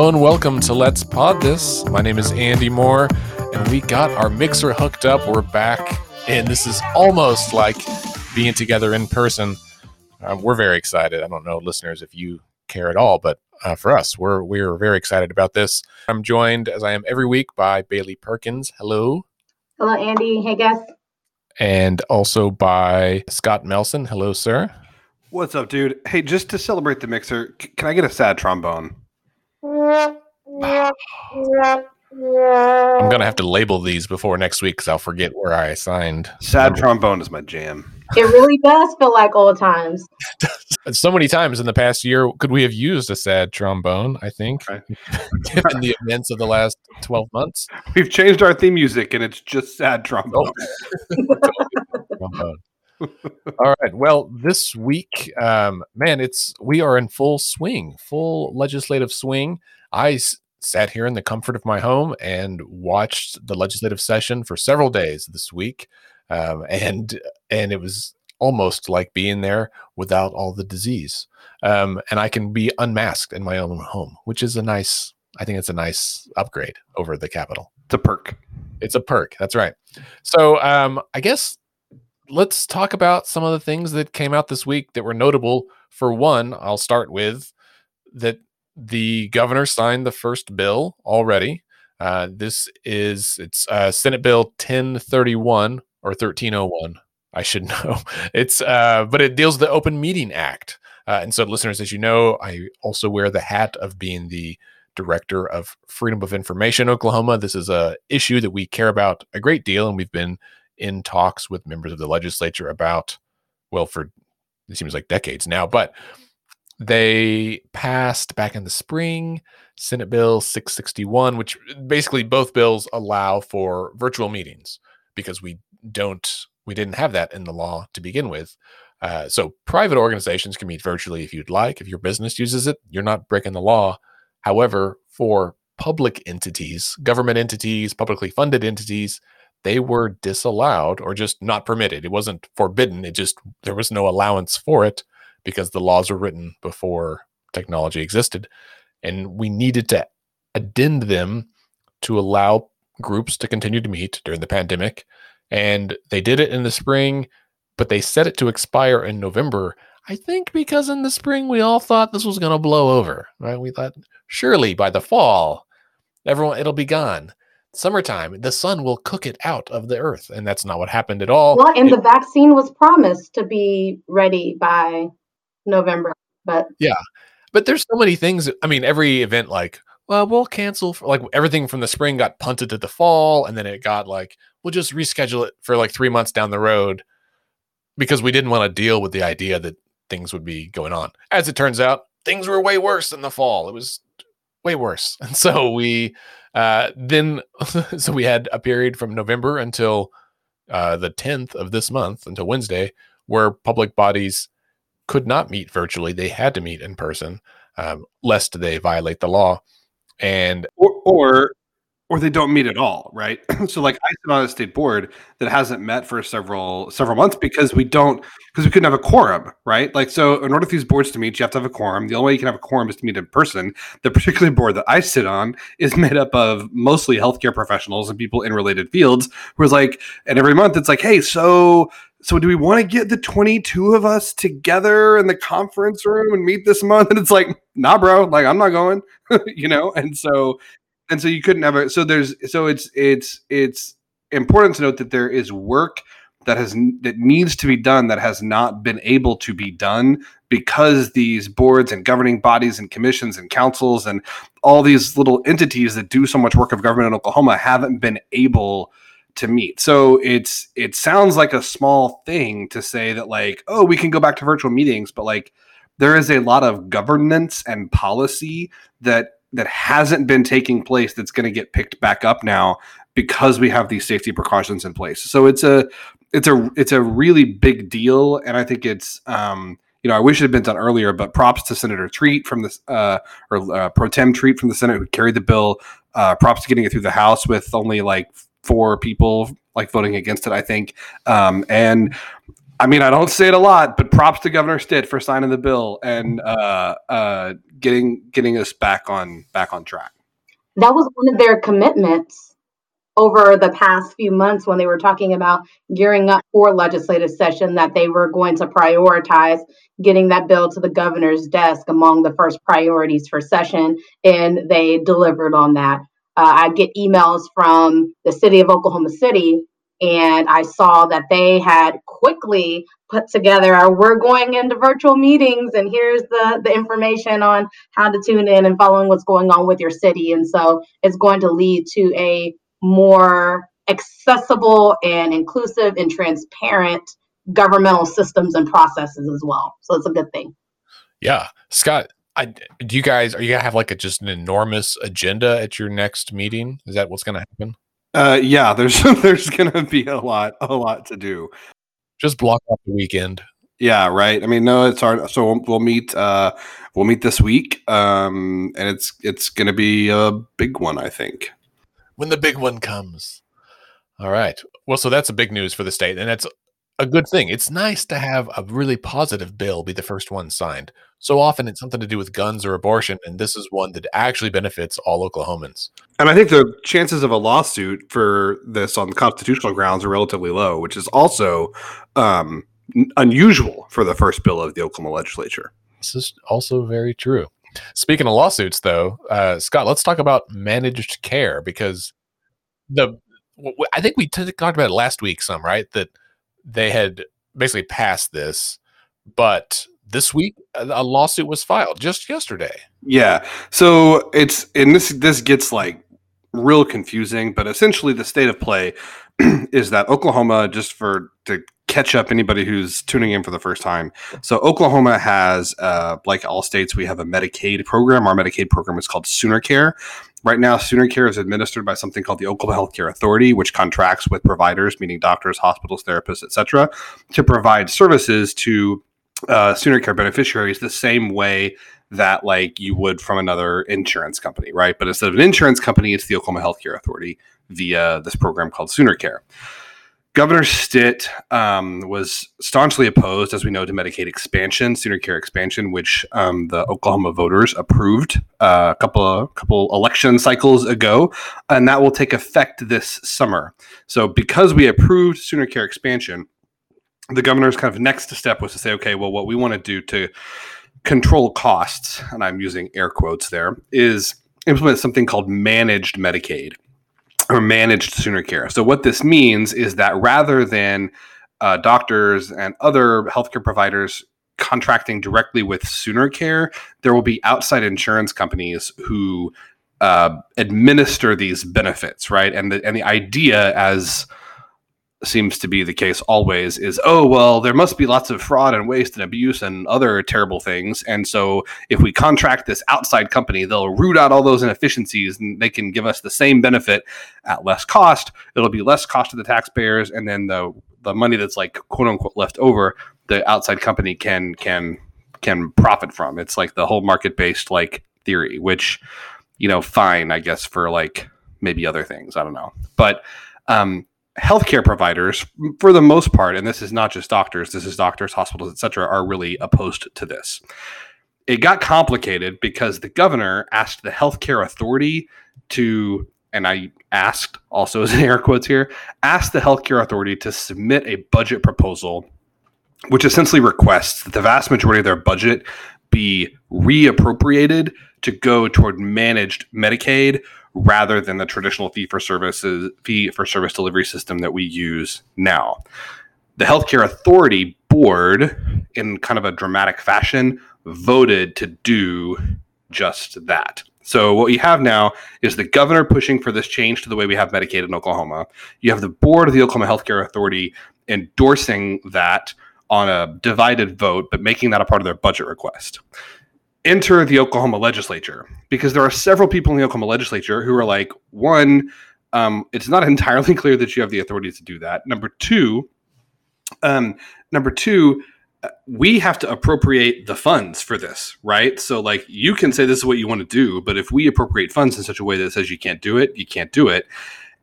Hello and welcome to Let's Pod This. My name is Andy Moore, and we got our mixer hooked up. We're back, and this is almost like being together in person. Um, we're very excited. I don't know, listeners, if you care at all, but uh, for us, we're we're very excited about this. I'm joined, as I am every week, by Bailey Perkins. Hello. Hello, Andy. Hey, guys. And also by Scott Melson. Hello, sir. What's up, dude? Hey, just to celebrate the mixer, c- can I get a sad trombone? I'm gonna have to label these before next week because I'll forget where I signed. Sad trombone is my jam. It really does feel like old times. So many times in the past year, could we have used a sad trombone? I think, Right. given the events of the last twelve months. We've changed our theme music, and it's just sad oh. trombone. trombone. All right. Well, this week, um, man, it's we are in full swing, full legislative swing. I s- sat here in the comfort of my home and watched the legislative session for several days this week, um, and and it was almost like being there without all the disease. Um, and I can be unmasked in my own home, which is a nice. I think it's a nice upgrade over the Capitol. It's a perk. It's a perk. That's right. So um, I guess let's talk about some of the things that came out this week that were notable. For one, I'll start with that the governor signed the first bill already. Uh, this is it's uh, Senate Bill 1031 or 1301. I should know. It's uh, but it deals with the Open Meeting Act. Uh, and so, listeners, as you know, I also wear the hat of being the director of Freedom of Information Oklahoma. This is a issue that we care about a great deal, and we've been in talks with members of the legislature about, well, for it seems like decades now, but they passed back in the spring Senate Bill 661, which basically both bills allow for virtual meetings because we don't, we didn't have that in the law to begin with. Uh, so private organizations can meet virtually if you'd like. If your business uses it, you're not breaking the law. However, for public entities, government entities, publicly funded entities, they were disallowed or just not permitted. It wasn't forbidden. It just, there was no allowance for it because the laws were written before technology existed. And we needed to addend them to allow groups to continue to meet during the pandemic. And they did it in the spring, but they set it to expire in November. I think because in the spring we all thought this was going to blow over, right? We thought surely by the fall, everyone it'll be gone. Summertime, the sun will cook it out of the earth, and that's not what happened at all. Well, and It- the vaccine was promised to be ready by November, but yeah, but there's so many things. I mean, every event like, well, we'll cancel for like everything from the spring got punted to the fall, and then it got like, we'll just reschedule it for like three months down the road because we didn't want to deal with the idea that things would be going on. As it turns out, things were way worse in the fall. It was way worse, and so we uh, then so we had a period from November until uh, the 10th of this month until Wednesday where public bodies could not meet virtually; they had to meet in person, um, lest they violate the law. And Or, or or they don't meet at all, right? so like I sit on a state board that hasn't met for several several months because we don't because we couldn't have a quorum, right? Like so in order for these boards to meet, you have to have a quorum. The only way you can have a quorum is to meet in person. The particular board that I sit on is made up of mostly healthcare professionals and people in related fields who is like and every month it's like, hey, so so do we want to get the 22 of us together in the conference room and meet this month? And it's like, nah, bro, like I'm not going, you know? And so and so you couldn't have a so there's so it's it's it's important to note that there is work that has that needs to be done that has not been able to be done because these boards and governing bodies and commissions and councils and all these little entities that do so much work of government in Oklahoma haven't been able to meet. So it's it sounds like a small thing to say that like oh we can go back to virtual meetings but like there is a lot of governance and policy that that hasn't been taking place that's going to get picked back up now because we have these safety precautions in place. So it's a it's a it's a really big deal, and I think it's um, you know I wish it had been done earlier, but props to Senator Treat from the uh, or uh, Pro Tem Treat from the Senate who carried the bill. Uh, props to getting it through the House with only like four people like voting against it. I think, um, and I mean, I don't say it a lot, but props to Governor Stitt for signing the bill and uh, uh, getting getting us back on back on track. That was one of their commitments over the past few months when they were talking about gearing up for legislative session that they were going to prioritize getting that bill to the governor's desk among the first priorities for session, and they delivered on that. Uh, I get emails from the city of Oklahoma City and I saw that they had quickly put together a, we're going into virtual meetings and here's the the information on how to tune in and following what's going on with your city. And so it's going to lead to a more accessible and inclusive and transparent governmental systems and processes as well. So it's a good thing. Yeah. Scott I, do you guys are you gonna have like a just an enormous agenda at your next meeting? Is that what's gonna happen uh, yeah, there's there's gonna be a lot a lot to do. Just block off the weekend. Yeah, right. I mean, no, it's hard. So we'll, we'll meet. Uh, we'll meet this week, um, and it's it's gonna be a big one, I think. When the big one comes. All right. Well, so that's a big news for the state, and that's a good thing. It's nice to have a really positive bill be the first one signed. So often it's something to do with guns or abortion, and this is one that actually benefits all Oklahomans. And I think the chances of a lawsuit for this on constitutional grounds are relatively low, which is also um, unusual for the first bill of the Oklahoma legislature. This is also very true. Speaking of lawsuits, though, uh, Scott, let's talk about managed care because the I think we t- talked about it last week some right that they had basically passed this, but this week a lawsuit was filed just yesterday. Yeah. So it's and this this gets like real confusing, but essentially the state of play is that Oklahoma just for to catch up anybody who's tuning in for the first time. So Oklahoma has uh, like all states we have a Medicaid program. Our Medicaid program is called Sooner Care. Right now, Sooner Care is administered by something called the Oklahoma Healthcare Authority, which contracts with providers, meaning doctors, hospitals, therapists, etc., to provide services to uh, Sooner Care beneficiaries the same way that like you would from another insurance company, right? But instead of an insurance company, it's the Oklahoma Healthcare Authority via this program called Sooner Care. Governor Stitt um, was staunchly opposed, as we know, to Medicaid expansion, Sooner Care expansion, which um, the Oklahoma voters approved uh, a couple of couple election cycles ago, and that will take effect this summer. So, because we approved Sooner Care expansion, the governor's kind of next step was to say, okay, well, what we want to do to control costs, and I'm using air quotes there, is implement something called managed Medicaid or managed sooner care. So what this means is that rather than uh, doctors and other healthcare providers contracting directly with sooner care, there will be outside insurance companies who uh, administer these benefits, right? And the and the idea as seems to be the case always is oh well there must be lots of fraud and waste and abuse and other terrible things and so if we contract this outside company they'll root out all those inefficiencies and they can give us the same benefit at less cost. It'll be less cost to the taxpayers and then the the money that's like quote unquote left over the outside company can can can profit from. It's like the whole market based like theory which you know fine i guess for like maybe other things i don't know. But um healthcare providers, for the most part, and this is not just doctors, this is doctors, hospitals, etc., are really opposed to this. It got complicated because the governor asked the healthcare authority to, and I asked also as in air quotes here, asked the healthcare authority to submit a budget proposal, which essentially requests that the vast majority of their budget be reappropriated to go toward managed Medicaid rather than the traditional fee for services fee for service delivery system that we use now. The healthcare authority board, in kind of a dramatic fashion, voted to do just that. So what you have now is the governor pushing for this change to the way we have Medicaid in Oklahoma. You have the board of the Oklahoma Healthcare Authority endorsing that on a divided vote, but making that a part of their budget request enter the Oklahoma legislature because there are several people in the Oklahoma legislature who are like, one, um, it's not entirely clear that you have the authority to do that. Number two, um, number two, uh, we have to appropriate the funds for this, right? So, like, you can say this is what you want to do, but if we appropriate funds in such a way that says you can't do it, you can't do it.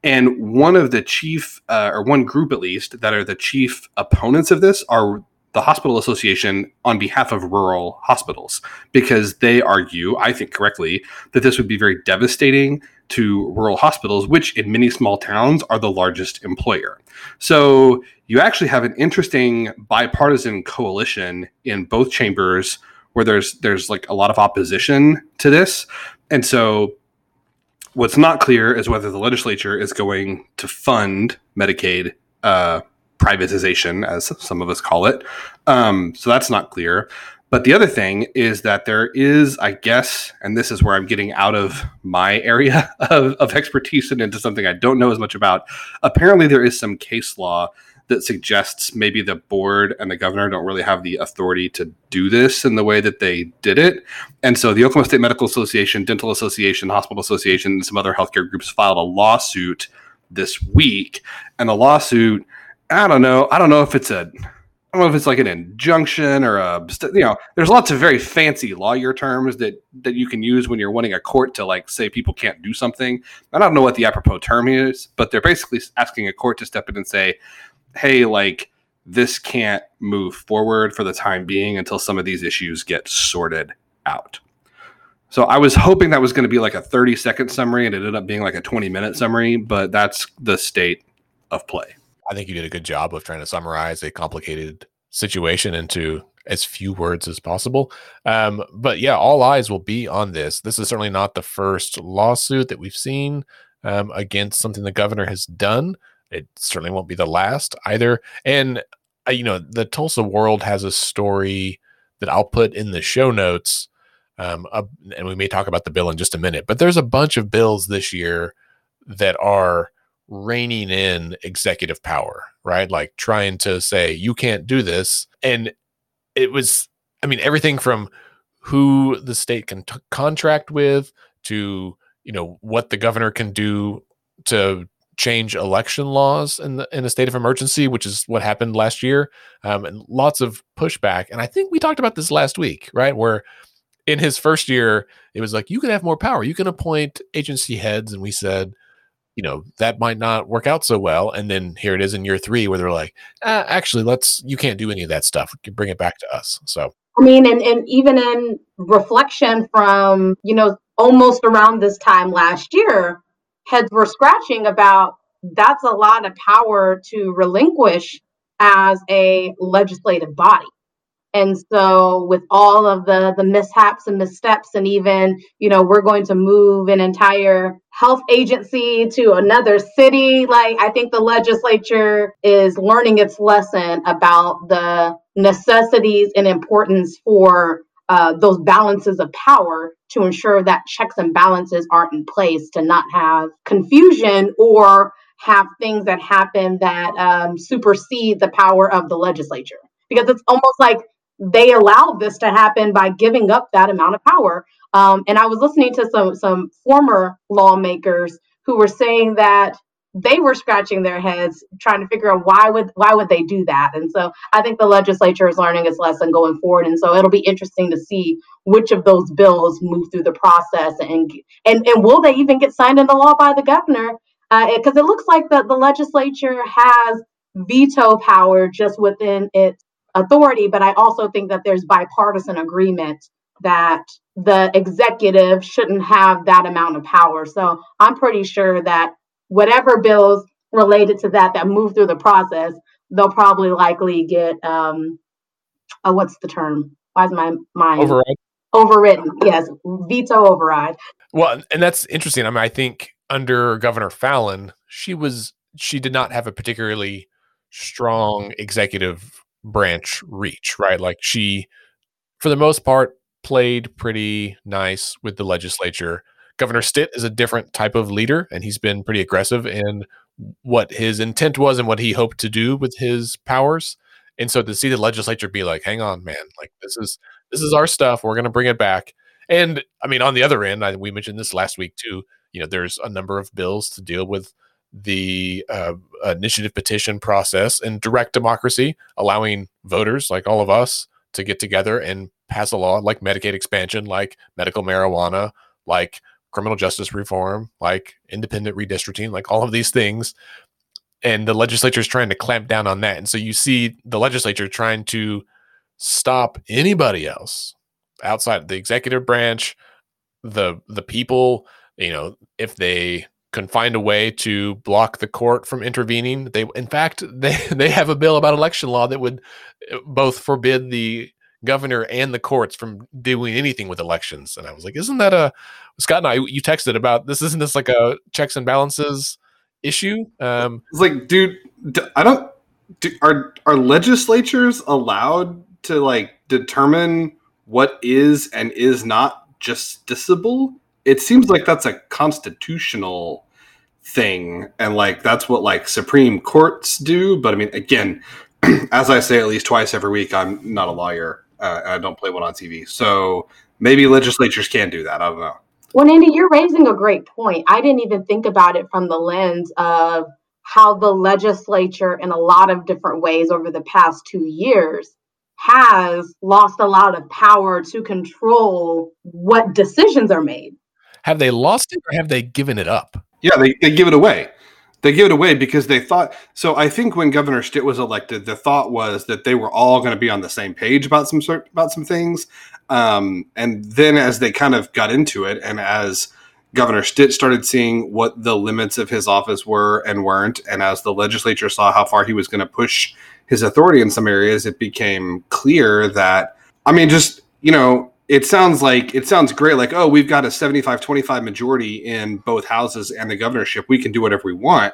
And one of the chief, uh, or one group at least, that are the chief opponents of this are the Hospital Association on behalf of rural hospitals, because they argue, I think correctly, that this would be very devastating to rural hospitals, which in many small towns are the largest employer. So you actually have an interesting bipartisan coalition in both chambers where there's there's like a lot of opposition to this. And so what's not clear is whether the legislature is going to fund Medicaid uh, privatization, as some of us call it. Um, so that's not clear. But the other thing is that there is, I guess, and this is where I'm getting out of my area of, of expertise and into something I don't know as much about. Apparently, there is some case law that suggests maybe the board and the governor don't really have the authority to do this in the way that they did it. And so the Oklahoma State Medical Association, Dental Association, Hospital Association, and some other healthcare groups filed a lawsuit this week. And the lawsuit, I don't know, I don't know if it's a I don't know if it's like an injunction or a you know there's lots of very fancy lawyer terms that that you can use when you're wanting a court to like say people can't do something. I don't know what the apropos term is but they're basically asking a court to step in and say hey like this can't move forward for the time being until some of these issues get sorted out. So i was hoping that was going to be like a 30 second summary and it ended up being like a 20 minute summary but that's the state of play I think you did a good job of trying to summarize a complicated situation into as few words as possible. Um, but yeah, all eyes will be on this. This is certainly not the first lawsuit that we've seen um, against something the governor has done. It certainly won't be the last either. And, uh, you know, the Tulsa World has a story that I'll put in the show notes. Um, uh, and we may talk about the bill in just a minute, but there's a bunch of bills this year that are reining in executive power, right? Like trying to say, you can't do this. And it was, I mean, everything from who the state can t- contract with to, you know, what the governor can do to change election laws in the in a state of emergency, which is what happened last year, um, and lots of pushback. And I think we talked about this last week, right? Where in his first year, it was like you can have more power, you can appoint agency heads, and we said, you know that might not work out so well and then here it is in year three where they're like ah, actually let's you can't do any of that stuff. We can bring it back to us. So i mean and, and even in reflection from you know almost around this time last year heads were scratching about that's a lot of power to relinquish as a legislative body and so with all of the the mishaps and missteps and even you know we're going to move an entire health agency to another city like i think the legislature is learning its lesson about the necessities and importance for uh, those balances of power to ensure that checks and balances aren't in place to not have confusion or have things that happen that um, supersede the power of the legislature. Because it's almost like they allowed this to happen by giving up that amount of power. Um, and I was listening to some some former lawmakers who were saying that they were scratching their heads trying to figure out why would why would they do that? And so i think the legislature is learning its lesson going forward. And so it'll be interesting to see which of those bills move through the process and and, and will they even get signed into law by the governor? Because uh, it looks like the, the legislature has veto power just within its authority, but I also think that there's bipartisan agreement that the executive shouldn't have that amount of power. So I'm pretty sure that whatever bills related to that that move through the process, they'll probably likely get um oh, what's the term? Why is my mind override? Overridden. Yes, veto override. Well, and that's interesting. I mean, I think under Governor Fallin, she was she did not have a particularly strong executive branch reach, right? Like she, for the most part, played pretty nice with the legislature. Governor Stitt is a different type of leader, and he's been pretty aggressive in what his intent was and what he hoped to do with his powers. And so to see the legislature be like, "Hang on, man! Like this is this is our stuff. We're going to bring it back." And I mean, on the other end, I, we mentioned this last week too. You know, there's a number of bills to deal with the uh, initiative petition process and direct democracy, allowing voters like all of us to get together and pass a law like Medicaid expansion, like medical marijuana, like criminal justice reform, like independent redistricting, like all of these things. And the legislature is trying to clamp down on that. And so you see the legislature trying to stop anybody else outside of the executive branch, the the people, you know, if they can find a way to block the court from intervening. They, in fact, they they have a bill about election law that would uh, both forbid the governor and the courts from doing anything with elections. And I was like, isn't that a Scott and I? You texted about this. Isn't this like a checks and balances issue? Um, it's like, dude, I don't. Do, are are legislatures allowed to like determine what is and is not justiciable? It seems like that's a constitutional thing. And like that's what like supreme courts do. But i mean again as i say at least twice every week i'm not a lawyer. Uh, i don't play one on tv so maybe legislatures can do that. I don't know. Well andy you're raising a great point. I didn't even think about it from the lens of how the legislature in a lot of different ways over the past two years has lost a lot of power to control what decisions are made. Have they lost it or have they given it up yeah, they, they give it away. They give it away because they thought. So I think when Governor Stitt was elected, the thought was that they were all going to be on the same page about some about some things. Um, and then as they kind of got into it, and as Governor Stitt started seeing what the limits of his office were and weren't, and as the legislature saw how far he was going to push his authority in some areas, it became clear that I mean, just you know, it sounds like it sounds great like oh we've got a 75-25 majority in both houses and the governorship. We can do whatever we want.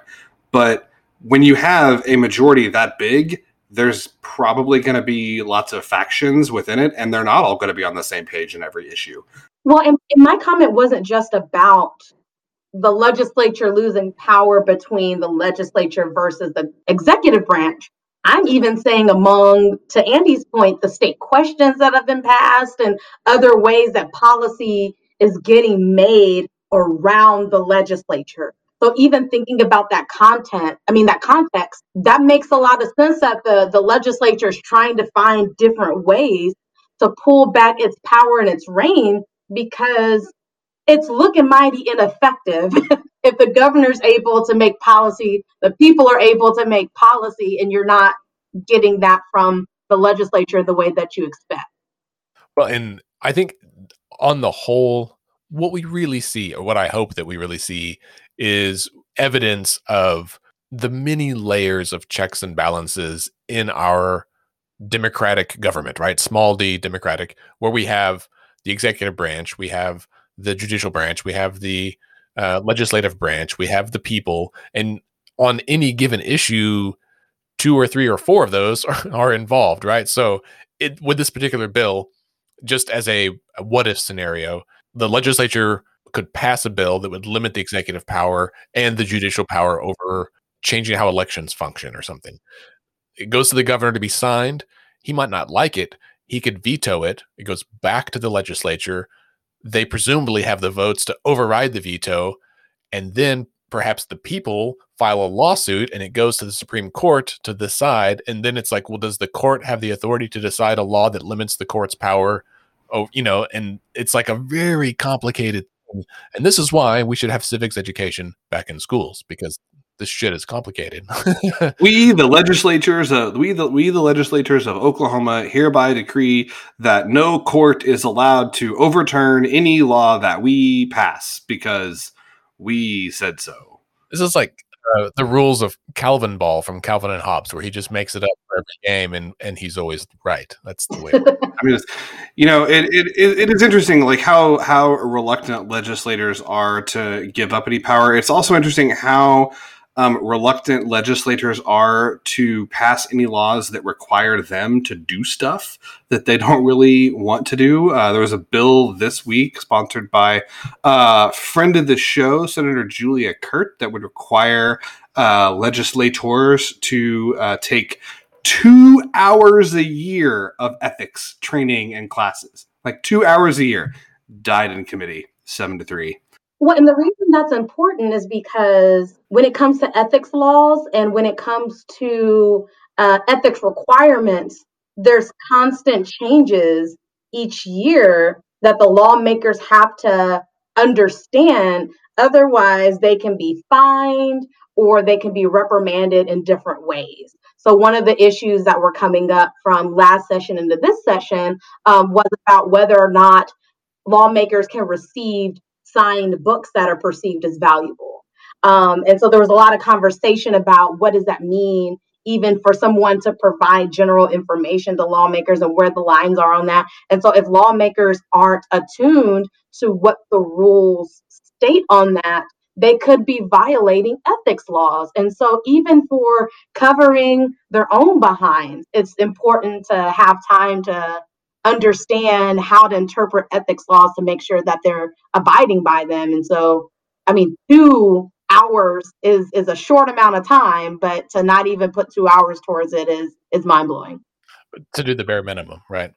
But when you have a majority that big there's probably going to be lots of factions within it and they're not all going to be on the same page in every issue. Well and, and my comment wasn't just about the legislature losing power between the legislature versus the executive branch I'm even saying among, to Andy's point, the state questions that have been passed and other ways that policy is getting made around the legislature. So even thinking about that content, I mean that context, that makes a lot of sense that the, the legislature is trying to find different ways to pull back its power and its reign because it's looking mighty ineffective if the governor's able to make policy, the people are able to make policy, and you're not getting that from the legislature the way that you expect. Well, and I think on the whole, what we really see, or what I hope that we really see, is evidence of the many layers of checks and balances in our democratic government, right? Small d democratic, where we have the executive branch, we have the judicial branch, we have the uh, legislative branch, we have the people, and on any given issue, two or three or four of those are, are involved, right? So, it, with this particular bill, just as a, what if scenario, the legislature could pass a bill that would limit the executive power and the judicial power over changing how elections function or something. It goes to the governor to be signed. He might not like it. He could veto it. It goes back to the legislature they presumably have the votes to override the veto, and then perhaps the people file a lawsuit and it goes to the Supreme Court to decide. And then it's like, well, does the court have the authority to decide a law that limits the court's power? Oh, you know, and it's like a very complicated thing. And this is why we should have civics education back in schools because this shit is complicated. we, the legislatures, uh, we the we the legislators of Oklahoma hereby decree that no court is allowed to overturn any law that we pass because we said so. This is like uh, the rules of Calvin Ball from Calvin and Hobbes, where he just makes it up for every game, and and he's always right. That's the way. I mean, you know, it, it it is interesting, like how how reluctant legislators are to give up any power. It's also interesting how um, reluctant legislators are to pass any laws that require them to do stuff that they don't really want to do. Uh, there was a bill this week sponsored by a uh, friend of the show, Senator Julia Kirt, that would require uh, legislators to uh, take two hours a year of ethics training and classes. Like two hours a year. Died in committee, seven to three. Well, and the reason that's important is because when it comes to ethics laws and when it comes to uh, ethics requirements, there's constant changes each year that the lawmakers have to understand. Otherwise, they can be fined or they can be reprimanded in different ways. So, one of the issues that were coming up from last session into this session um, was about whether or not lawmakers can receive signed books that are perceived as valuable. Um, and so there was a lot of conversation about what does that mean even for someone to provide general information to lawmakers and where the lines are on that. And so if lawmakers aren't attuned to what the rules state on that, they could be violating ethics laws. And so even for covering their own behinds, it's important to have time to understand how to interpret ethics laws to make sure that they're abiding by them. And so, I mean, two hours is is a short amount of time, but to not even put two hours towards it is is mind blowing. To do the bare minimum, right?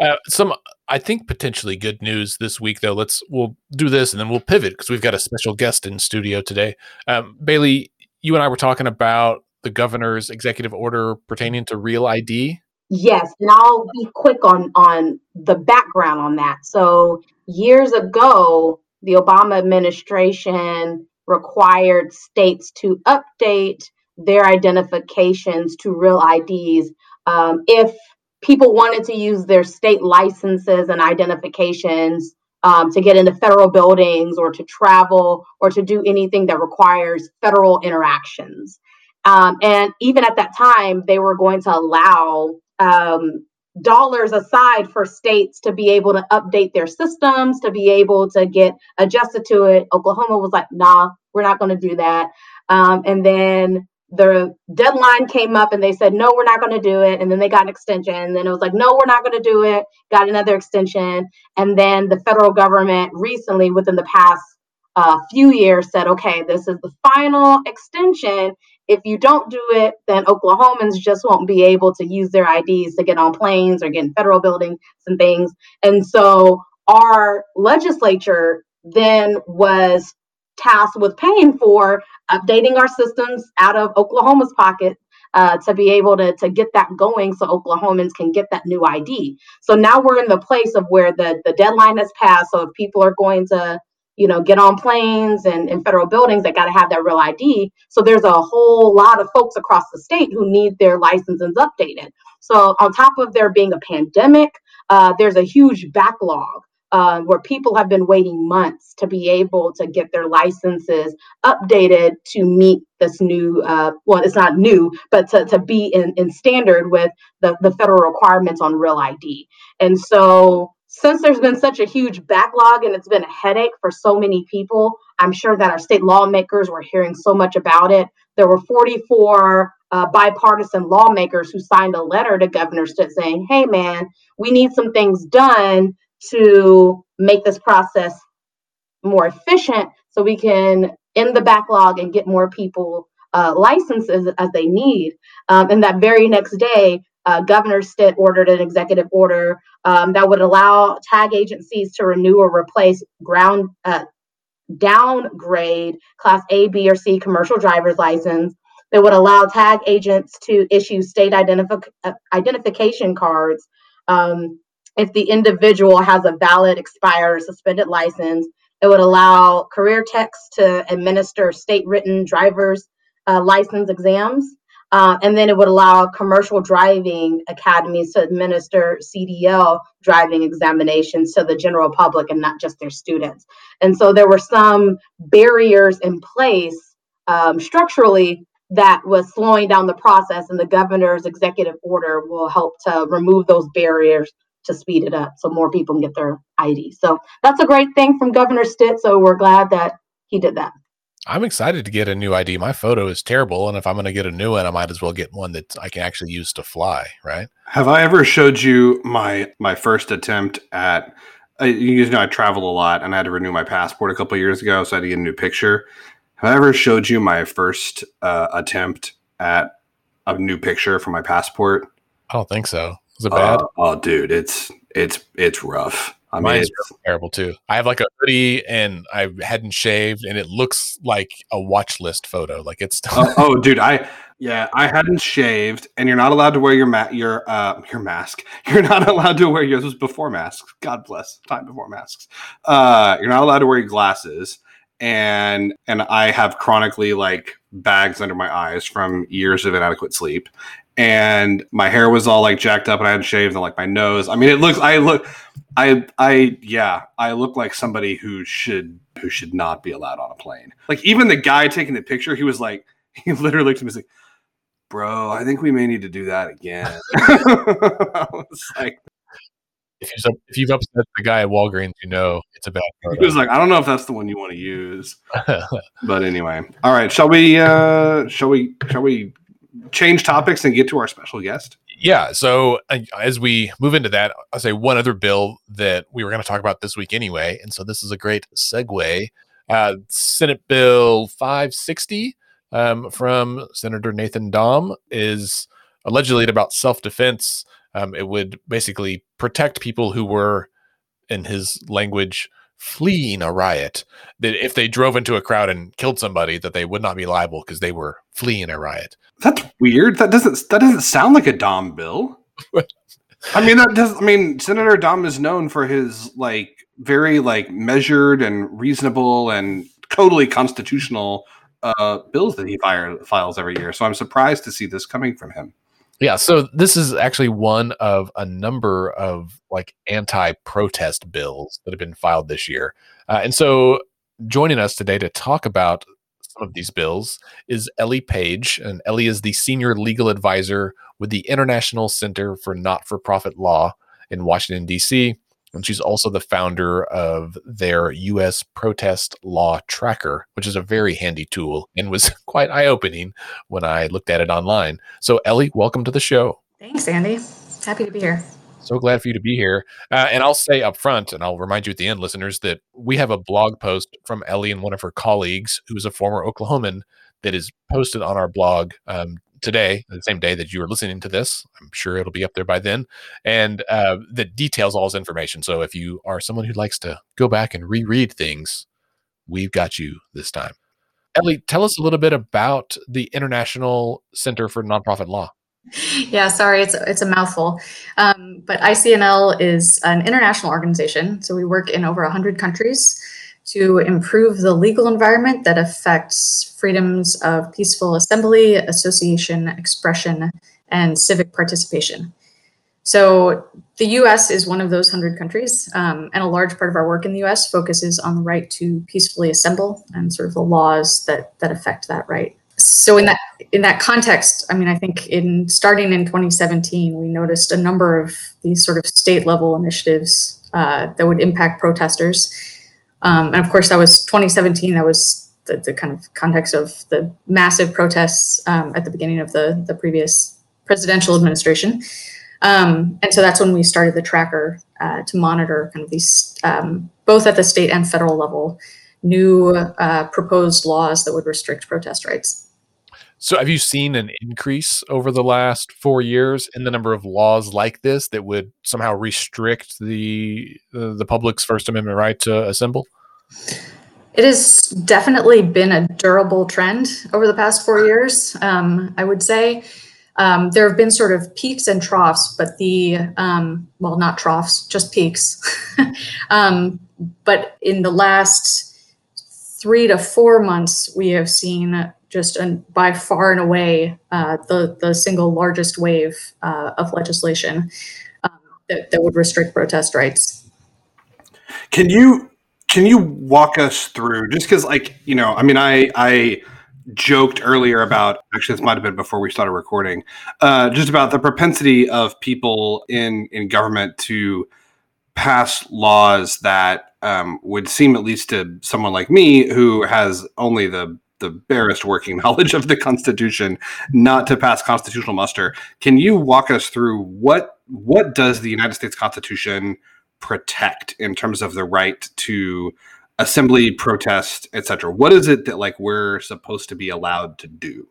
Uh, some, I think, potentially good news this week, though. Let's we'll do this and then we'll pivot because we've got a special guest in studio today. Um, Bailey, you and I were talking about the governor's executive order pertaining to real ID. Yes, and I'll be quick on on the background on that. So years ago, the Obama administration required states to update their identifications to real IDs um, if people wanted to use their state licenses and identifications um, to get into federal buildings or to travel or to do anything that requires federal interactions. Um, and even at that time, they were going to allow um, dollars aside for states to be able to update their systems, to be able to get adjusted to it. Oklahoma was like, nah, we're not going to do that. Um, and then the deadline came up and they said, no, we're not going to do it. And then they got an extension. And then it was like, no, we're not going to do it. Got another extension. And then the federal government recently, within the past uh, few years, said, okay, this is the final extension. If you don't do it, then Oklahomans just won't be able to use their IDs to get on planes or get in federal buildings and things. And so our legislature then was tasked with paying for updating our systems out of Oklahoma's pocket uh, to be able to, to get that going so Oklahomans can get that new ID. So now we're in the place of where the, the deadline has passed. So if people are going to, you know, get on planes and in federal buildings, they got to have that real ID. So there's a whole lot of folks across the state who need their licenses updated. So on top of there being a pandemic, uh, there's a huge backlog uh, where people have been waiting months to be able to get their licenses updated to meet this new, uh, well, it's not new, but to, to be in, in standard with the, the federal requirements on Real ID. And so, since there's been such a huge backlog and it's been a headache for so many people, I'm sure that our state lawmakers were hearing so much about it. There were 44 uh, bipartisan lawmakers who signed a letter to Governor Stitt saying, hey, man, we need some things done to make this process more efficient so we can end the backlog and get more people uh, licenses as they need. Um, and that very next day, uh, Governor Stitt ordered an executive order um, that would allow tag agencies to renew or replace ground uh, downgrade Class A, B, or C commercial driver's license. That would allow tag agents to issue state uh, identification cards um, if the individual has a valid, expired, suspended license, it would allow career techs to administer state written driver's uh, license exams. Uh, and then it would allow commercial driving academies to administer CDL driving examinations to the general public and not just their students. And so there were some barriers in place um, structurally that was slowing down the process, and the governor's executive order will help to remove those barriers to speed it up so more people can get their ID. So that's a great thing from Governor Stitt. So we're glad that he did that. I'm excited to get a new ID. My photo is terrible, and if I'm going to get a new one, I might as well get one that I can actually use to fly. Right? Have I ever showed you my my first attempt at? Uh, you know, I travel a lot, and I had to renew my passport a couple years ago, so I had to get a new picture. Have I ever showed you my first uh, attempt at a new picture for my passport? I don't think so. Is it bad? Uh, oh, dude, it's it's it's rough. I mean, Mine's it's- terrible too. I have like a hoodie and I hadn't shaved, and it looks like a watch list photo. Like it's oh, oh, dude, I yeah, I hadn't shaved, and you're not allowed to wear your ma- your uh your mask. You're not allowed to wear yours was before masks. God bless time before masks. Uh, you're not allowed to wear your glasses, and and I have chronically like bags under my eyes from years of inadequate sleep, and my hair was all like jacked up, and I hadn't shaved, and like my nose. I mean, it looks. I look. I I yeah, I look like somebody who should who should not be allowed on a plane. Like even the guy taking the picture, he was like, he literally looked at me and was like, "Bro, I think we may need to do that again." I was like, if you've, if you've upset the guy at Walgreens, you know it's a bad he was like, "I don't know if that's the one you want to use." But anyway, all right. Shall we? uh Shall we? Shall we change topics and get to our special guest? yeah. So uh, as we move into that, I'll say one other bill that we were going to talk about this week anyway, and so this is a great segue. Uh, Senate Bill 560 um, from Senator Nathan Dahm is allegedly about self defense. Um, it would basically protect people who were, in his language, fleeing a riot. That if they drove into a crowd and killed somebody, that they would not be liable because they were fleeing a riot. That's weird. That doesn't. That doesn't sound like a Dahm bill. I mean, that does. I mean, Senator Dahm is known for his like very like measured and reasonable and totally constitutional uh, bills that he fire, files every year. So I'm surprised to see this coming from him. Yeah, so this is actually one of a number of like anti-protest bills that have been filed this year. Uh, and so joining us today to talk about some of these bills is Elly Page, and Elly is the senior legal advisor with the International Center for Not-for-Profit Law in Washington D.C. And she's also the founder of their U.S. Protest Law Tracker, which is a very handy tool and was quite eye opening when I looked at it online. So, Elly, welcome to the show. Thanks, Andy. Happy to be here. So glad for you to be here. Uh, and I'll say up front, and I'll remind you at the end, listeners, that we have a blog post from Elly and one of her colleagues, who is a former Oklahoman, that is posted on our blog um, today, the same day that you are listening to this. I'm sure it'll be up there by then, and uh, that details all this information. So if you are someone who likes to go back and reread things, we've got you this time. Elly, tell us a little bit about the International Center for Nonprofit Law. Yeah, sorry, it's it's a mouthful. Um, but ICNL is an international organization, so we work in over 100 countries to improve the legal environment that affects freedoms of peaceful assembly, association, expression, and civic participation. So the US is one of those 100 countries, um, and a large part of our work in the US focuses on the right to peacefully assemble and sort of the laws that, that affect that right. So in that in that context, I mean, I think in starting in 2017, we noticed a number of these sort of state level initiatives uh, that would impact protesters. Um, and of course, that was 2017. That was the, the kind of context of the massive protests um, at the beginning of the, the previous presidential administration. Um, and so that's when we started the tracker uh, to monitor kind of these, um, both at the state and federal level, new uh, proposed laws that would restrict protest rights. So, have you seen an increase over the last four years in the number of laws like this that would somehow restrict the uh, the public's First Amendment right to assemble? It has definitely been a durable trend over the past four years. Um, I would say um, there have been sort of peaks and troughs, but the um, well, not troughs, just peaks. Um, but in the last three to four months, we have seen just an, by far and away uh, the the single largest wave uh, of legislation um, that, that would restrict protest rights. Can you can you walk us through just because like you know I mean I I joked earlier about actually this might have been before we started recording uh, just about the propensity of people in in government to pass laws that um, would seem at least to someone like me who has only the the barest working knowledge of the Constitution, not to pass constitutional muster. Can you walk us through what what does the United States Constitution protect in terms of the right to assembly, protest, etc.? What is it that like we're supposed to be allowed to do?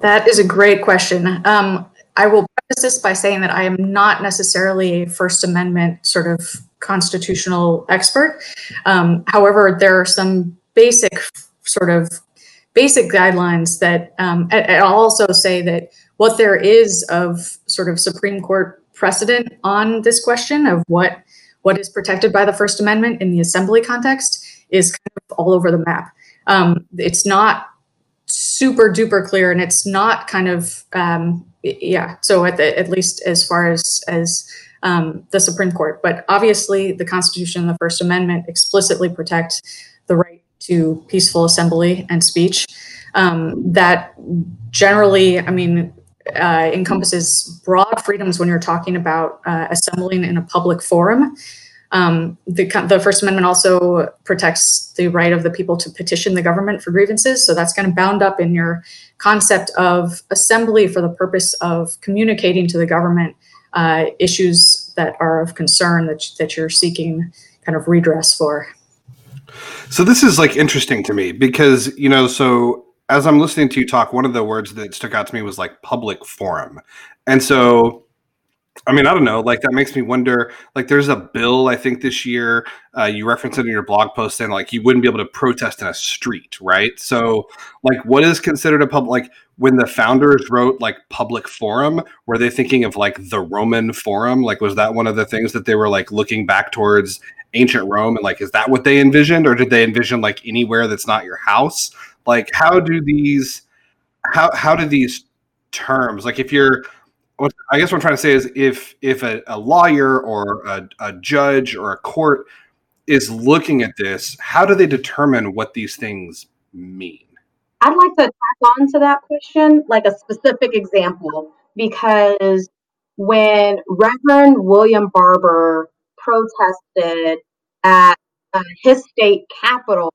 That is a great question. Um, I will preface this by saying that I am not necessarily a First Amendment sort of constitutional expert. Um, however, there are some basic sort of basic guidelines that um, I'll also say that what there is of sort of Supreme Court precedent on this question of what what is protected by the First Amendment in the assembly context is kind of all over the map. Um, it's not super duper clear, and it's not kind of um, yeah. So at the, at least as far as as um, the Supreme Court, but obviously the Constitution and the First Amendment explicitly protect the right to peaceful assembly and speech. Um, that generally, I mean, uh, encompasses broad freedoms when you're talking about uh, assembling in a public forum. Um, the, the, First Amendment also protects the right of the people to petition the government for grievances. So that's kind of bound up in your concept of assembly for the purpose of communicating to the government uh, issues that are of concern that, that you're seeking kind of redress for. So this is like interesting to me because, you know, so as I'm listening to you talk, one of the words that stuck out to me was like public forum. And so I mean, I don't know. Like that makes me wonder. Like, there's a bill I think this year. Uh, you referenced it in your blog post, saying like you wouldn't be able to protest in a street, right? So, like, what is considered a public? Like, when the founders wrote like public forum, were they thinking of like the Roman Forum? Like, was that one of the things that they were like looking back towards ancient Rome? And like, is that what they envisioned, or did they envision like anywhere that's not your house? Like, how do these? How how do these terms like if you're what I guess what I'm trying to say is if if a, a lawyer or a, a, judge or a court is looking at this, how do they determine what these things mean? I'd like to tack on to that question, like a specific example, because when Reverend William Barber protested at uh, his state capital,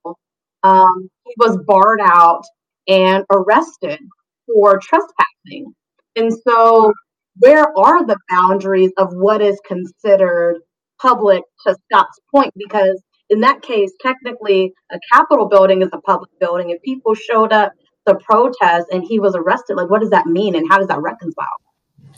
um, he was barred out and arrested for trespassing. And so where are the boundaries of what is considered public to Scott's point? Because in that case, technically, a Capitol building is a public building. If people showed up to protest and he was arrested, like what does that mean and how does that reconcile?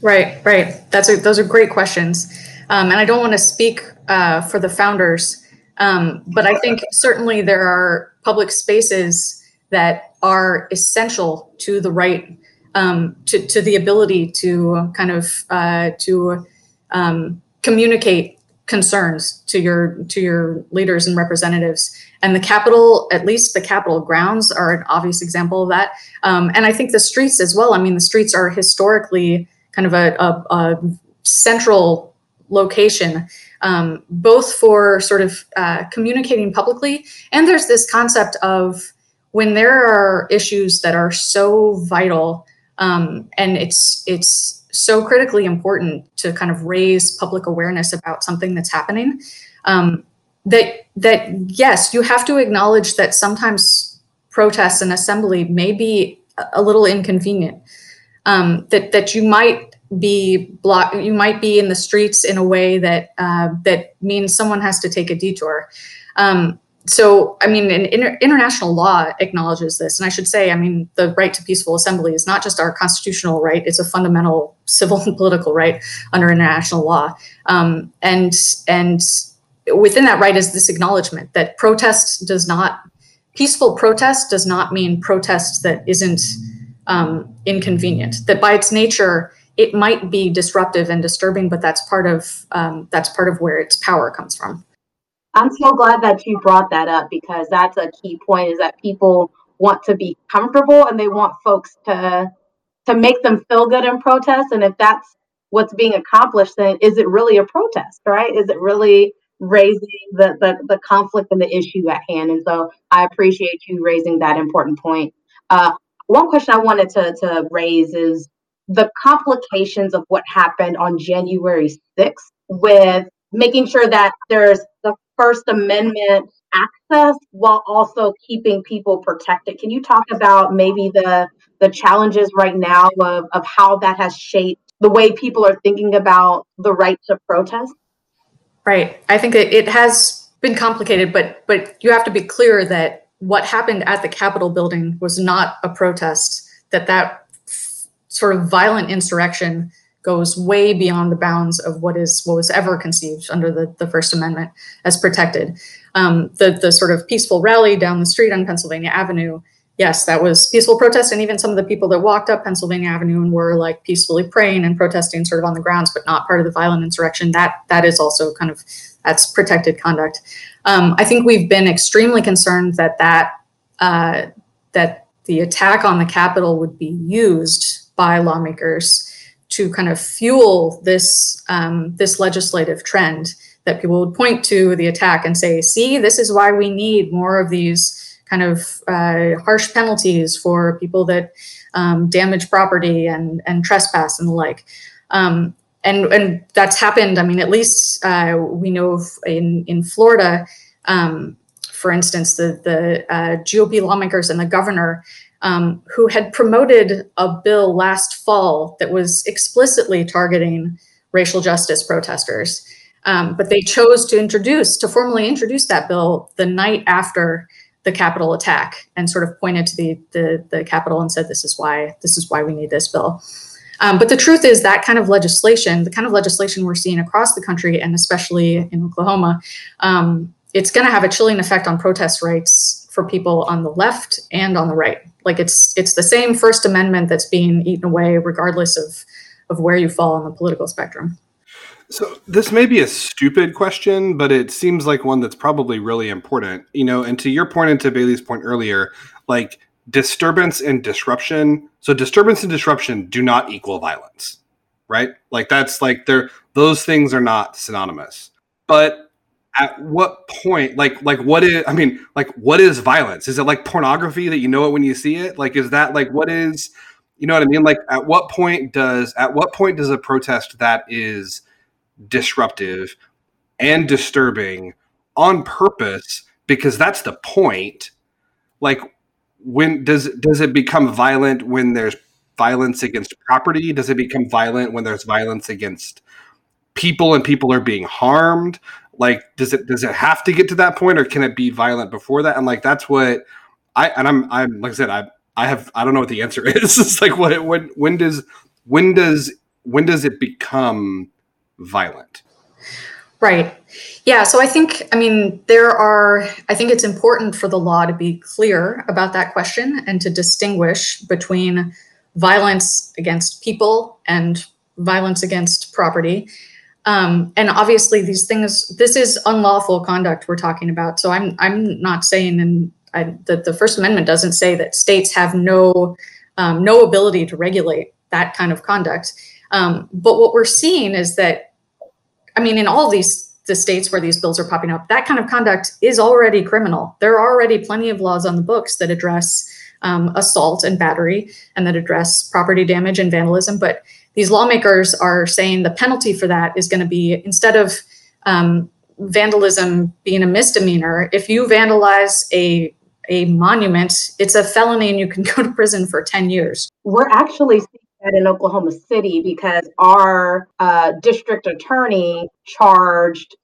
Right, right. That's a, those are great questions, um, and I don't want to speak uh, for the founders, um, but I think certainly there are public spaces that are essential to the right um, to, to the ability to kind of uh, to um, communicate concerns to your to your leaders and representatives. And the capital at least the capitol grounds are an obvious example of that. Um, and i think the streets as well. I mean the streets are historically kind of a, a, a central location um, both for sort of uh, communicating publicly and there's this concept of when there are issues that are so vital um, and it's it's so critically important to kind of raise public awareness about something that's happening. Um, that that yes, you have to acknowledge that sometimes protests and assembly may be a little inconvenient. Um, that that you might be block you might be in the streets in a way that uh, that means someone has to take a detour. Um, so, I mean, inter- international law acknowledges this. And I should say, I mean, the right to peaceful assembly is not just our constitutional right, it's a fundamental civil and political right under international law. Um, and, and within that right is this acknowledgement that protest does not, peaceful protest does not mean protest that isn't um, inconvenient, that by its nature, it might be disruptive and disturbing, but that's part of um, that's part of where its power comes from. I'm so glad that you brought that up because that's a key point is that people want to be comfortable and they want folks to to make them feel good in protest. And if that's what's being accomplished then is it really a protest right? Is it really raising the, the the conflict and the issue at hand? And so i appreciate you raising that important point. Uh, one question i wanted to, to raise is the complications of what happened on january 6th with making sure that there's the First Amendment access while also keeping people protected. Can you talk about maybe the the challenges right now of, of how that has shaped the way people are thinking about the right to protest? Right. I think it, it has been complicated, but but you have to be clear that what happened at the Capitol building was not a protest, that that sort of violent insurrection goes way beyond the bounds of what is what was ever conceived under the, the First Amendment as protected. Um, the the sort of peaceful rally down the street on Pennsylvania Avenue, yes, that was peaceful protest, and even some of the people that walked up Pennsylvania Avenue and were like peacefully praying and protesting sort of on the grounds, but not part of the violent insurrection. That that is also kind of that's protected conduct. Um, I think we've been extremely concerned that that uh, that the attack on the Capitol would be used by lawmakers to kind of fuel this um, this legislative trend that people would point to the attack and say, "See, this is why we need more of these kind of uh, harsh penalties for people that um, damage property and and trespass and the like." Um, and and that's happened. I mean, at least uh, we know in in Florida, um, for instance, the the uh, GOP lawmakers and the governor um, who had promoted a bill last fall that was explicitly targeting racial justice protesters. Um, but they chose to introduce, to formally introduce that bill the night after the Capitol attack and sort of pointed to the, the, the Capitol and said, this is why, this is why we need this bill. Um, but the truth is that kind of legislation, the kind of legislation we're seeing across the country and especially in Oklahoma, um, it's going to have a chilling effect on protest rights for people on the left and on the right. Like it's it's the same First Amendment that's being eaten away, regardless of of where you fall on the political spectrum. So this may be a stupid question, but it seems like one that's probably really important. You know, and to your point and to Bailey's point earlier, like disturbance and disruption. So disturbance and disruption do not equal violence, right? Like that's like they're those things are not synonymous. But at what point like like what is i mean like what is violence? Is it like pornography that you know it when you see it? Like is that like what is you know what i mean? Like at what point does at what point does a protest that is disruptive and disturbing on purpose because that's the point like when does does it become violent when there's violence against property? Does it become violent when there's violence against people and people are being harmed like does it does it have to get to that point or can it be violent before that? And like that's what i and i'm i'm like i said i i have i don't know what the answer is. It's like what when when does when does when does it become violent? Right. Yeah so i think i mean there are i think it's important for the law to be clear about that question and to distinguish between violence against people and violence against property um, and obviously, these things, this is unlawful conduct we're talking about. So I'm I'm not saying, and that the First Amendment doesn't say that states have no um, no ability to regulate that kind of conduct. Um, but what we're seeing is that, I mean, in all these the states where these bills are popping up, that kind of conduct is already criminal. There are already plenty of laws on the books that address um, assault and battery and that address property damage and vandalism, but these lawmakers are saying the penalty for that is going to be instead of um, vandalism being a misdemeanor, if you vandalize a a monument, it's a felony and you can go to prison for 10 years. We're actually seeing that in Oklahoma City because our uh, district attorney charged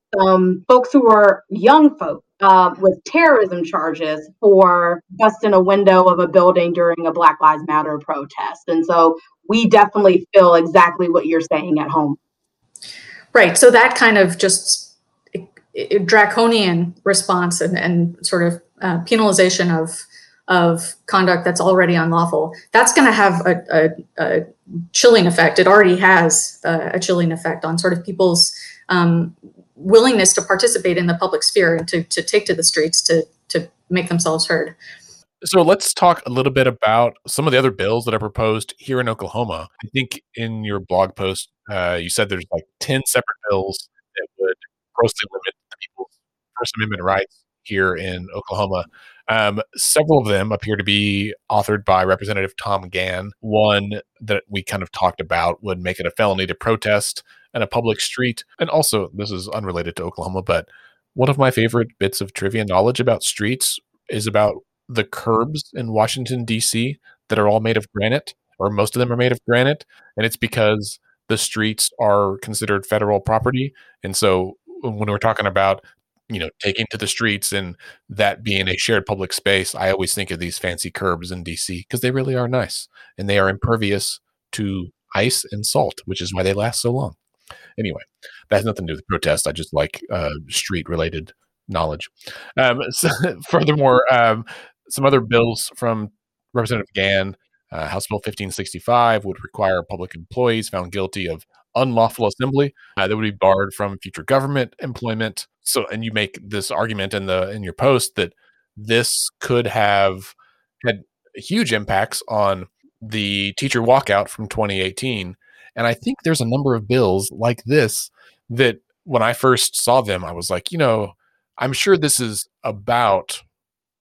folks who were young folks uh, with terrorism charges for busting a window of a building during a Black Lives Matter protest. And so we definitely feel exactly what you're saying at home. Right. So that kind of just draconian response and, and sort of uh, penalization of of conduct that's already unlawful, that's going to have a, a, a, chilling effect. It already has a, a, chilling effect on sort of people's um, willingness to participate in the public sphere and to, to take to the streets to, to make themselves heard. So let's talk a little bit about some of the other bills that are proposed here in Oklahoma. I think in your blog post, uh, you said there's like 10 separate bills that would grossly limit people's First Amendment rights here in Oklahoma. Um, several of them appear to be authored by Representative Tom Gann. One that we kind of talked about would make it a felony to protest in a public street. And also, this is unrelated to Oklahoma, but one of my favorite bits of trivia knowledge about streets is about the curbs in Washington D.C. that are all made of granite, or most of them are made of granite, and it's because the streets are considered federal property, and so when we're talking about you know taking to the streets and that being a shared public space, I always think of these fancy curbs in D.C. because they really are nice and they are impervious to ice and salt, which is why they last so long. Anyway, that has nothing to do with protest. I just like uh, street related knowledge. Um, so, furthermore, um, some other bills from Representative Gann, uh, House Bill 1565 would require public employees found guilty of unlawful assembly uh, that would be barred from future government employment. So, and you make this argument in the in your post that this could have had huge impacts on the teacher walkout from 2018. And I think there's a number of bills like this that when I first saw them, I was like, you know, I'm sure this is about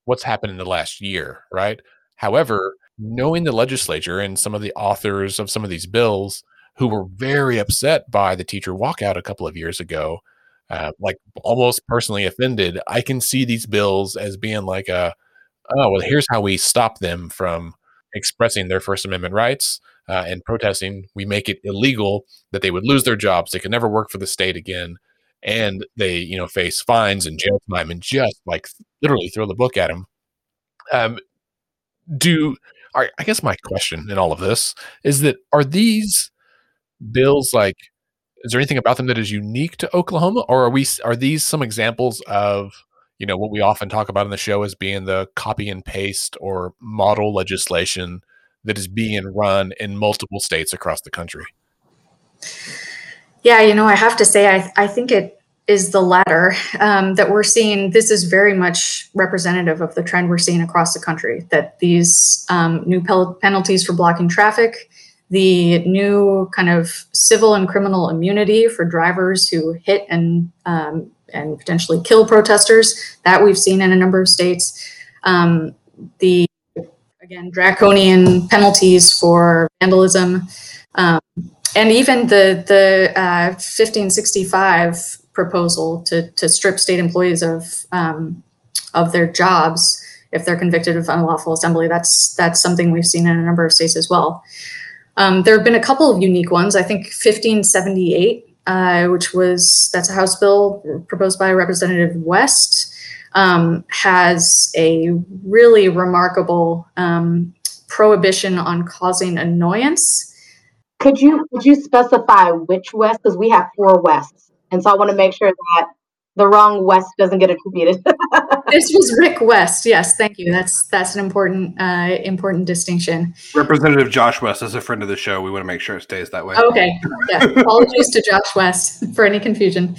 what's happened in the last year, right? However, knowing the legislature and some of the authors of some of these bills who were very upset by the teacher walkout a couple of years ago, uh, like almost personally offended, I can see these bills as being like a, oh, well, here's how we stop them from expressing their First Amendment rights uh, and protesting. We make it illegal that they would lose their jobs. They could never work for the state again. And they, you know, face fines and jail time and just like literally throw the book at them. Um, do I guess my question in all of this is that are these bills like is there anything about them that is unique to Oklahoma or are we are these some examples of you know what we often talk about in the show as being the copy and paste or model legislation that is being run in multiple states across the country yeah you know i have to say i, I think it is the latter um, that we're seeing this is very much representative of the trend we're seeing across the country that these um, new pel- penalties for blocking traffic the new kind of civil and criminal immunity for drivers who hit and um, and potentially kill protesters that we've seen in a number of states. Um, the again draconian penalties for vandalism, um, and even the the uh, 1565 proposal to to strip state employees of um, of their jobs if they're convicted of unlawful assembly. That's that's something we've seen in a number of states as well. Um, there have been a couple of unique ones. I think 1578 uh, which was that's a House bill proposed by Representative West, um, has a really remarkable um, prohibition on causing annoyance. Could you could you specify which West? Because we have four Wests, and so I want to make sure that the wrong West doesn't get attributed. this was Rick West. Yes, thank you. That's that's an important uh, important distinction. Representative Josh West is a friend of the show. We want to make sure it stays that way. Okay. Yeah. Apologies to Josh West for any confusion.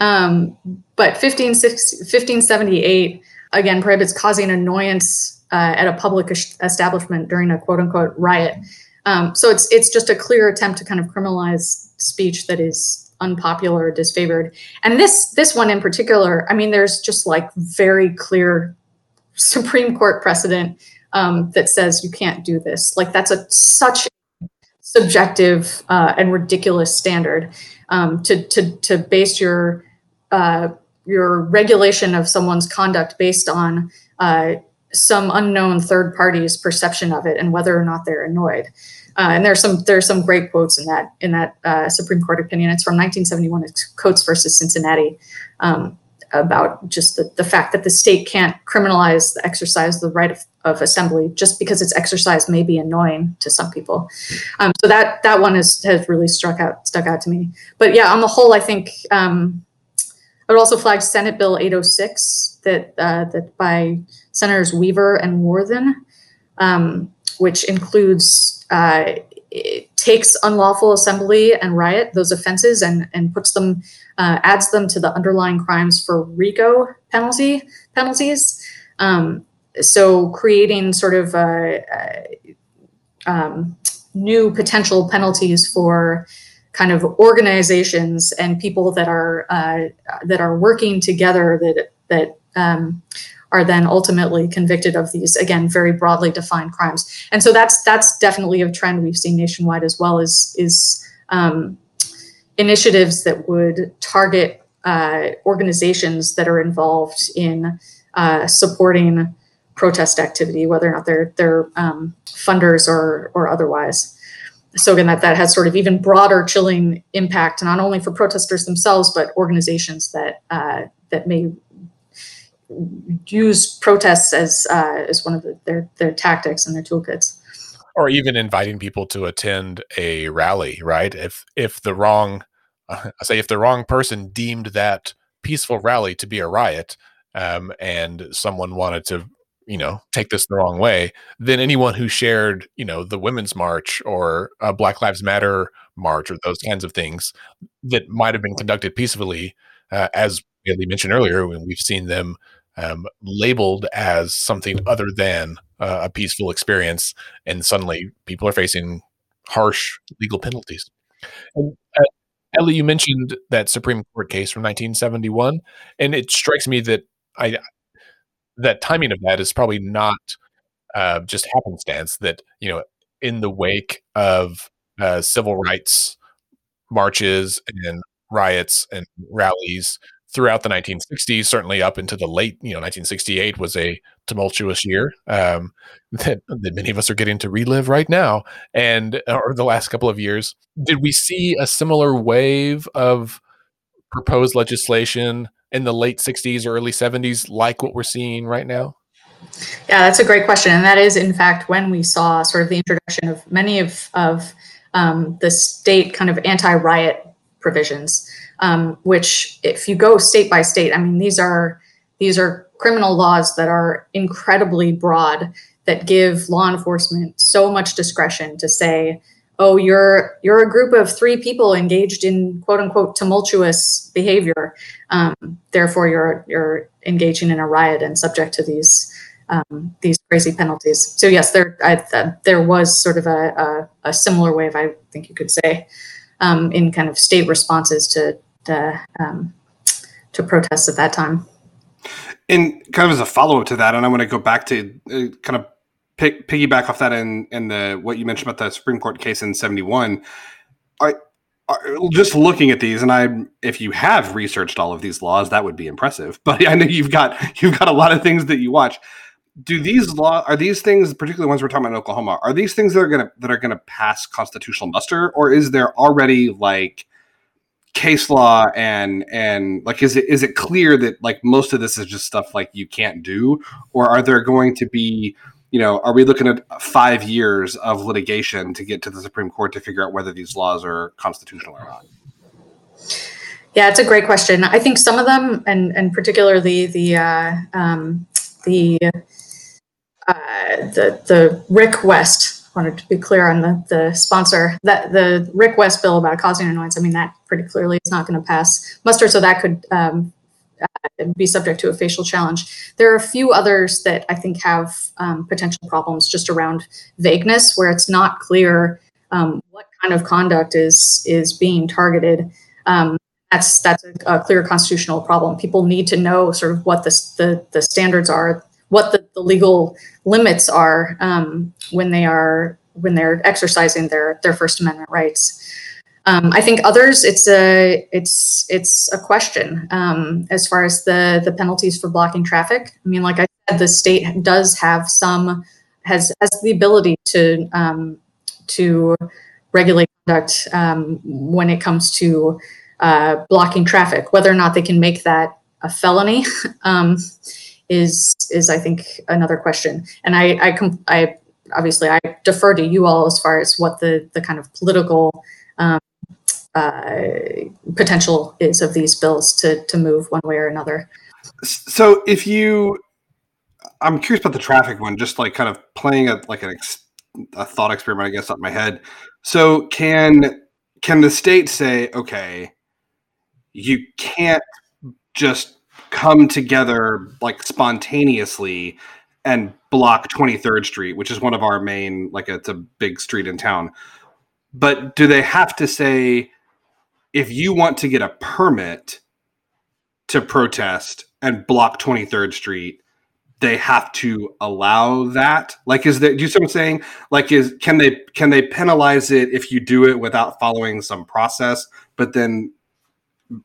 Um, but 15, 1578 again prohibits causing annoyance uh, at a public establishment during a quote unquote riot. Um, so it's it's just a clear attempt to kind of criminalize speech that is unpopular or disfavored. And this this one in particular, I mean, there's just like very clear Supreme Court precedent um, that says you can't do this. Like that's a such subjective uh, and ridiculous standard um, to to to base your uh, your regulation of someone's conduct based on uh, some unknown third party's perception of it and whether or not they're annoyed. Uh, and there's some there's some great quotes in that in that uh, Supreme Court opinion. It's from 1971. It's Coates versus Cincinnati um, about just the, the fact that the state can't criminalize the exercise of the right of, of assembly just because its exercise may be annoying to some people. Um, so that that one has has really struck out stuck out to me. But yeah, on the whole, I think um, I would also flag Senate Bill 806 that uh, that by Senators Weaver and Worthen, um, which includes uh, takes unlawful assembly and riot, those offenses, and, and puts them, uh, adds them to the underlying crimes for RICO penalty penalties. Um, so creating sort of uh, uh, um, new potential penalties for kind of organizations and people that are uh, that are working together that that um, are then ultimately convicted of these again very broadly defined crimes. And so that's that's definitely a trend we've seen nationwide as well as is um, initiatives that would target uh, organizations that are involved in uh, supporting protest activity whether or not they're they're um, funders or or otherwise. So again that that has sort of even broader chilling impact not only for protesters themselves but organizations that uh, that may use protests as uh, as one of the, their their tactics and their toolkits. or even inviting people to attend a rally, right? If if the wrong, I say if the wrong person deemed that peaceful rally to be a riot, um, and someone wanted to, you know, take this the wrong way, then anyone who shared, you know, the Women's March or Black Lives Matter march or those kinds of things that might have been conducted peacefully, uh, as Bailey mentioned earlier, when we've seen them um, labeled as something other than uh, a peaceful experience, and suddenly people are facing harsh legal penalties. And, uh, Elly, you mentioned that Supreme Court case from 1971, and it strikes me that I that timing of that is probably not uh, just happenstance. That you know, in the wake of uh, civil rights marches and riots and rallies throughout the 1960s, certainly up into the late, you know, 1968 was a tumultuous year um, that, that many of us are getting to relive right now, and or the last couple of years. Did we see a similar wave of proposed legislation in the late 60s or early 70s, like what we're seeing right now? Yeah, that's a great question, and that is in fact when we saw sort of the introduction of many of of um, the state kind of anti-riot provisions um, which if you go state by state, I mean, these are these are criminal laws that are incredibly broad that give law enforcement so much discretion to say, oh, you're you're a group of three people engaged in quote unquote tumultuous behavior. Um, therefore, you're you're engaging in a riot and subject to these um, these crazy penalties. So yes, there I, uh, there was sort of a, a, a, similar wave, I think you could say, um, in kind of state responses to to um, to protest at that time. And kind of as a follow up to that, and I want to go back to uh, kind of pick, piggyback off that in in the what you mentioned about the Supreme Court case in seventy one. I just looking at these, and I, if you have researched all of these laws, that would be impressive. But I know you've got you've got a lot of things that you watch. Do these law are these things, particularly ones we're talking about in Oklahoma, are these things that are gonna that are gonna pass constitutional muster, or is there already like case law and and like is it is it clear that like most of this is just stuff like you can't do? Or are there going to be you know are we looking at five years of litigation to get to the supreme court to figure out whether these laws are constitutional or not? Yeah it's a great question. I think some of them and and particularly the uh, um, the uh, the the rick west wanted to be clear on the, the sponsor that the Rick West bill about causing annoyance. I mean, that pretty clearly is not going to pass muster, so that could um, uh, be subject to a facial challenge. There are a few others that I think have um, potential problems just around vagueness, where it's not clear um, what kind of conduct is is being targeted. Um, that's that's a, a, clear constitutional problem. People need to know sort of what the the, the standards are what the, the legal limits are um, when they are when they're exercising their their First Amendment rights. Um, I think others, it's a it's it's a question um, as far as the the penalties for blocking traffic. I mean, like I said, the state does have some has has the ability to um, to regulate conduct um, when it comes to uh, blocking traffic. Whether or not they can make that a felony um, is is I think another question. And I I, com- I obviously I defer to you all as far as what the the kind of political um, uh, potential is of these bills to to move one way or another. So if you, I'm curious about the traffic one, just like kind of playing a like an ex, a thought experiment, I guess, up my head. So can can the state say, okay, you can't just come together like spontaneously and block 23rd Street, which is one of our main like it's a big street in town. But do they have to say if you want to get a permit to protest and block 23rd Street, they have to allow that? Like is there do you see what I'm saying? Like is can they can they penalize it if you do it without following some process, but then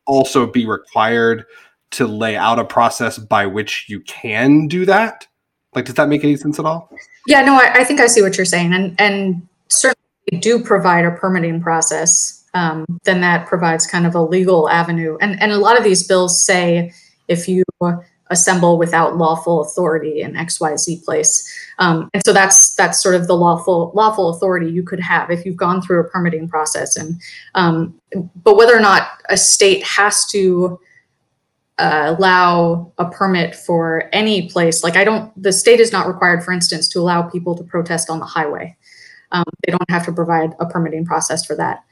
also be required to lay out a process by which you can do that? Like, does that make any sense at all? Yeah, no, I, I think I see what you're saying, and and certainly do provide a permitting process. Um, then that provides kind of a legal avenue, and and a lot of these bills say if you assemble without lawful authority in XYZ place. Um, and so that's that's sort of the lawful lawful authority you could have if you've gone through a permitting process. And um, but whether or not a state has to uh, allow a permit for any place, like I don't, the state is not required, for instance, to allow people to protest on the highway. Um, they don't have to provide a permitting process for that.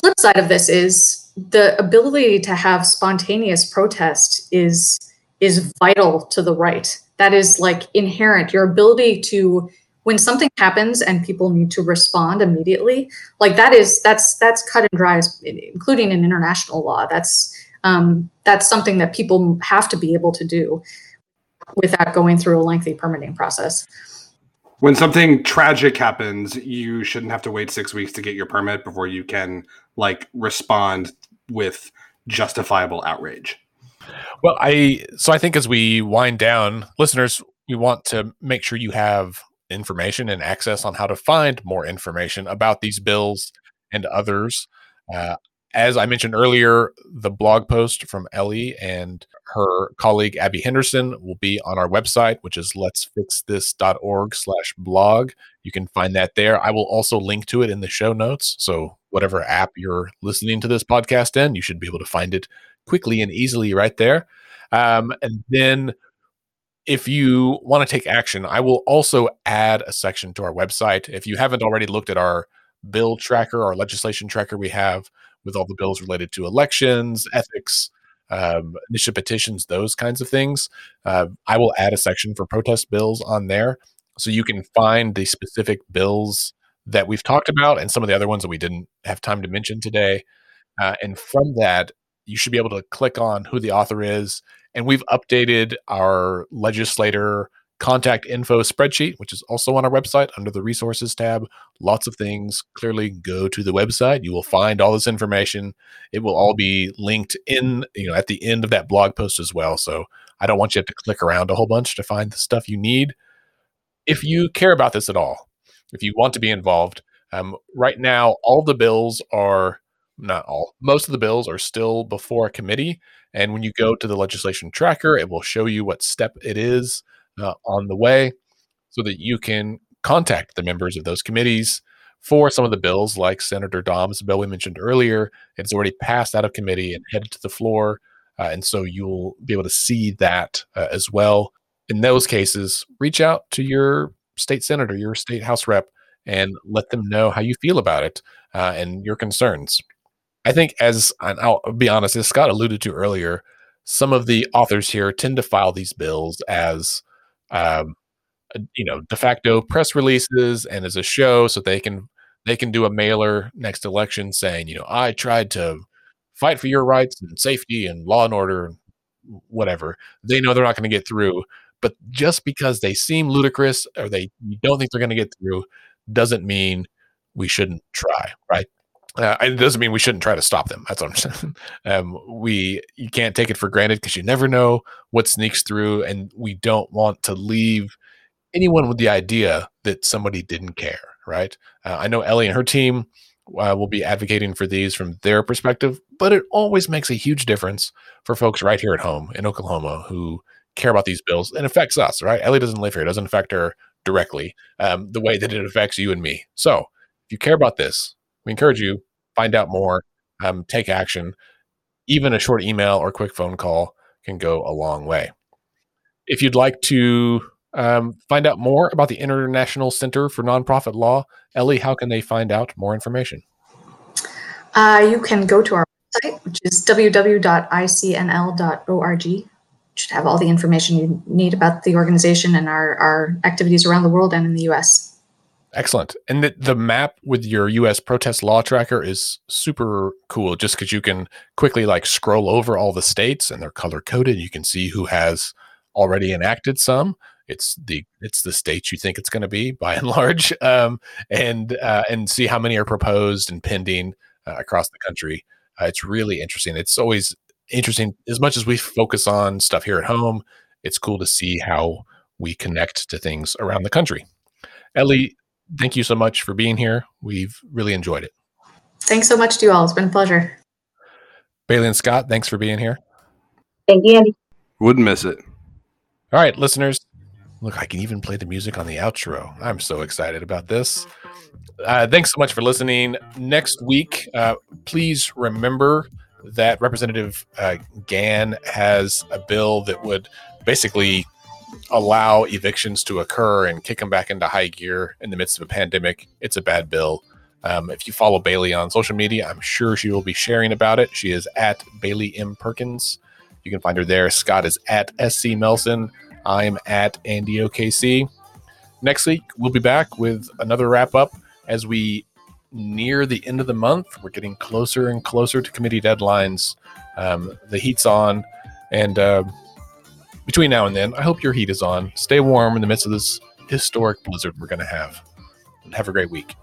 Flip side of this is the ability to have spontaneous protest is is vital to the right. That is like inherent. Your ability to when something happens and people need to respond immediately, like that is that's that's cut and dry, including in international law. That's um, that's something that people have to be able to do without going through a lengthy permitting process. When something tragic happens, you shouldn't have to wait six weeks to get your permit before you can like respond with justifiable outrage. Well, I so I think as we wind down, listeners, we want to make sure you have information and access on how to find more information about these bills and others. Uh, as I mentioned earlier, the blog post from Elly and her colleague Abby Henderson will be on our website, which is let'sfixthis.org slash blog. You can find that there. I will also link to it in the show notes. So whatever app you're listening to this podcast in, you should be able to find it quickly and easily right there. Um, and then if you want to take action, I will also add a section to our website. If you haven't already looked at our bill tracker, our legislation tracker we have, with all the bills related to elections, ethics, um, initiative petitions, those kinds of things. Uh, I will add a section for protest bills on there so you can find the specific bills that we've talked about and some of the other ones that we didn't have time to mention today. Uh, and from that, you should be able to click on who the author is. And we've updated our legislator contact info spreadsheet, which is also on our website under the resources tab. Lots of things. Clearly, go to the website. You will find all this information. It will all be linked in, you know, at the end of that blog post as well. So I don't want you to, click around a whole bunch to find the stuff you need. If you care about this at all, if you want to be involved, um, right now all the bills are not all, most of the bills are still before a committee. And when you go to the legislation tracker, it will show you what step it is uh, on the way so that you can contact the members of those committees for some of the bills, like Senator Dahm's bill we mentioned earlier. It's already passed out of committee and headed to the floor. Uh, and so you'll be able to see that uh, as well. In those cases, reach out to your state senator, your state house rep, and let them know how you feel about it uh, and your concerns. I think, as and I'll be honest, as Scott alluded to earlier, some of the authors here tend to file these bills as um, uh, you know de facto press releases and as a show so they can they can do a mailer next election saying you know i tried to fight for your rights and safety and law and order whatever. They know they're not going to get through but just because they seem ludicrous or they don't think they're going to get through doesn't mean we shouldn't try right uh, it doesn't mean we shouldn't try to stop them. That's what I'm saying. Um, we you can't take it for granted because you never know what sneaks through, and we don't want to leave anyone with the idea that somebody didn't care. Right? Uh, I know Elly and her team uh, will be advocating for these from their perspective, but it always makes a huge difference for folks right here at home in Oklahoma who care about these bills and affects us. Right? Elly doesn't live here; it doesn't affect her directly um, the way that it affects you and me. So if you care about this we encourage you find out more, um, take action. Even a short email or quick phone call can go a long way. If you'd like to um, find out more about the International Center for Nonprofit Law, Elly, how can they find out more information? Uh, you can go to our website, which is www.icnl.org. Should have all the information you need about the organization and our, our activities around the world and in the US. Excellent. And the, the map with your US protest law tracker is super cool just because you can quickly like scroll over all the states and they're color coded. You can see who has already enacted some. It's the it's the states you think it's going to be by and large, um, and uh, and see how many are proposed and pending uh, across the country. Uh, it's really interesting. It's always interesting as much as we focus on stuff here at home. It's cool to see how we connect to things around the country. Elly, thank you so much for being here. We've really enjoyed it. Thanks so much to you all. It's been a pleasure. Bailey and Scott, thanks for being here. Thank you, Andy. Wouldn't miss it. All right, listeners. Look, I can even play the music on the outro. I'm so excited about this. Uh, thanks so much for listening. Next week, uh, please remember that Representative uh, Gann has a bill that would basically allow evictions to occur and kick them back into high gear in the midst of a pandemic. It's a bad bill. Um, if you follow Bailey on social media, I'm sure she will be sharing about it. She is at Bailey M. Perkins. You can find her there. Scott is at SC Melson. I'm at Andy OKC. Next week, we'll be back with another wrap up as we near the end of the month. We're getting closer and closer to committee deadlines. Um, the heat's on. And uh, between now and then, I hope your heat is on. Stay warm in the midst of this historic blizzard we're going to have. Have a great week.